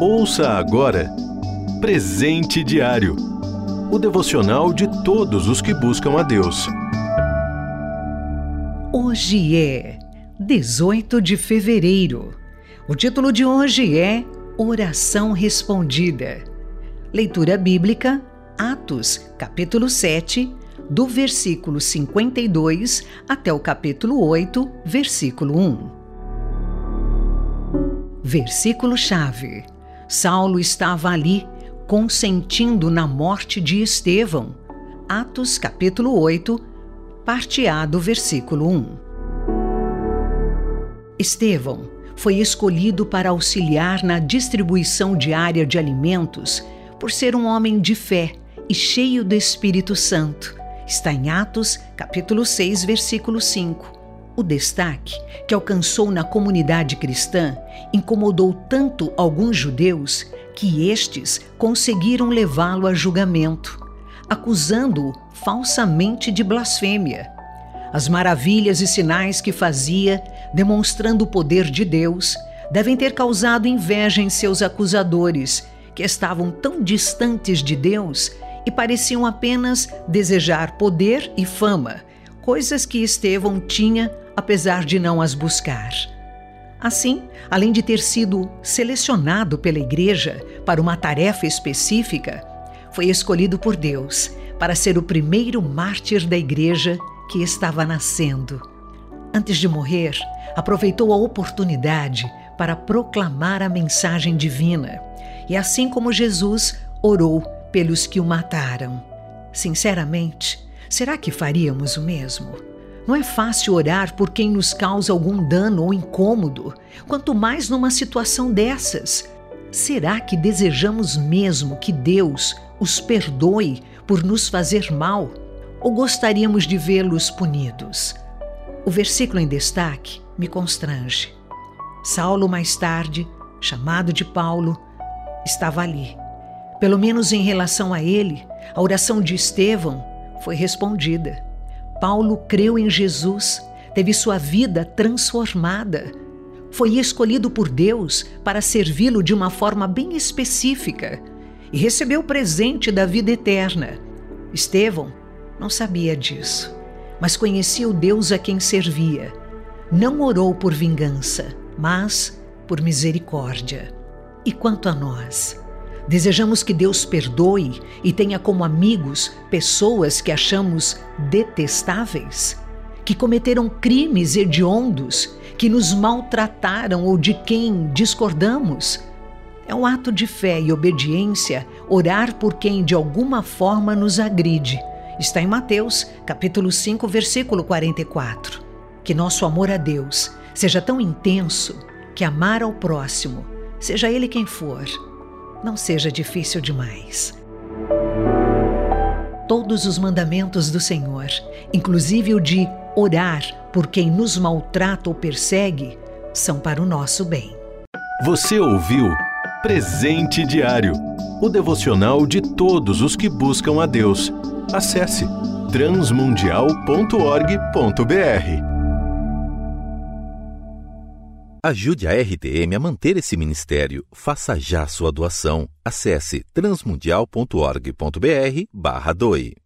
Ouça agora Presente Diário o devocional de todos os que buscam a Deus. Hoje é 18 de fevereiro. O título de hoje é Oração Respondida. Leitura bíblica, Atos, capítulo 7, do versículo 52 até o capítulo 8, versículo 1. Versículo-chave: Saulo estava ali, consentindo na morte de Estevão. Atos, capítulo 8, parte A do versículo 1. Estevão foi escolhido para auxiliar na distribuição diária de alimentos por ser um homem de fé e cheio do Espírito Santo. Está em Atos, capítulo 6, versículo 5. O destaque que alcançou na comunidade cristã incomodou tanto alguns judeus que estes conseguiram levá-lo a julgamento, acusando-o falsamente de blasfêmia. As maravilhas e sinais que fazia, demonstrando o poder de Deus, devem ter causado inveja em seus acusadores, que estavam tão distantes de Deus e pareciam apenas desejar poder e fama, coisas que Estevão tinha apesar de não as buscar. Assim, além de ter sido selecionado pela igreja para uma tarefa específica, foi escolhido por Deus para ser o primeiro mártir da igreja que estava nascendo. Antes de morrer, aproveitou a oportunidade para proclamar a mensagem divina e, assim como Jesus, orou pelos que o mataram. Sinceramente, será que faríamos o mesmo? Não é fácil orar por quem nos causa algum dano ou incômodo, quanto mais numa situação dessas. Será que desejamos mesmo que Deus os perdoe por nos fazer mal? Ou gostaríamos de vê-los punidos? O versículo em destaque me constrange. Saulo, mais tarde, chamado de Paulo, estava ali. Pelo menos em relação a ele, a oração de Estevão foi respondida. Paulo creu em Jesus, teve sua vida transformada. Foi escolhido por Deus para servi-lo de uma forma bem específica e recebeu o presente da vida eterna. Estevão não sabia disso, mas conhecia o Deus a quem servia. Não orou por vingança, mas por misericórdia. E quanto a nós? Desejamos que Deus perdoe e tenha como amigos pessoas que achamos detestáveis, que cometeram crimes hediondos, que nos maltrataram ou de quem discordamos. É um ato de fé e obediência orar por quem de alguma forma nos agride. Está em Mateus, capítulo 5, versículo 44. Que nosso amor a Deus seja tão intenso que amar ao próximo, seja ele quem for, não seja difícil demais. Todos os mandamentos do Senhor, inclusive o de orar por quem nos maltrata ou persegue, são para o nosso bem. Você ouviu Presente Diário o devocional de todos os que buscam a Deus. Acesse transmundial.org.br. Ajude a RTM a manter esse ministério. Faça já sua doação. Acesse transmundial.org.br/doe.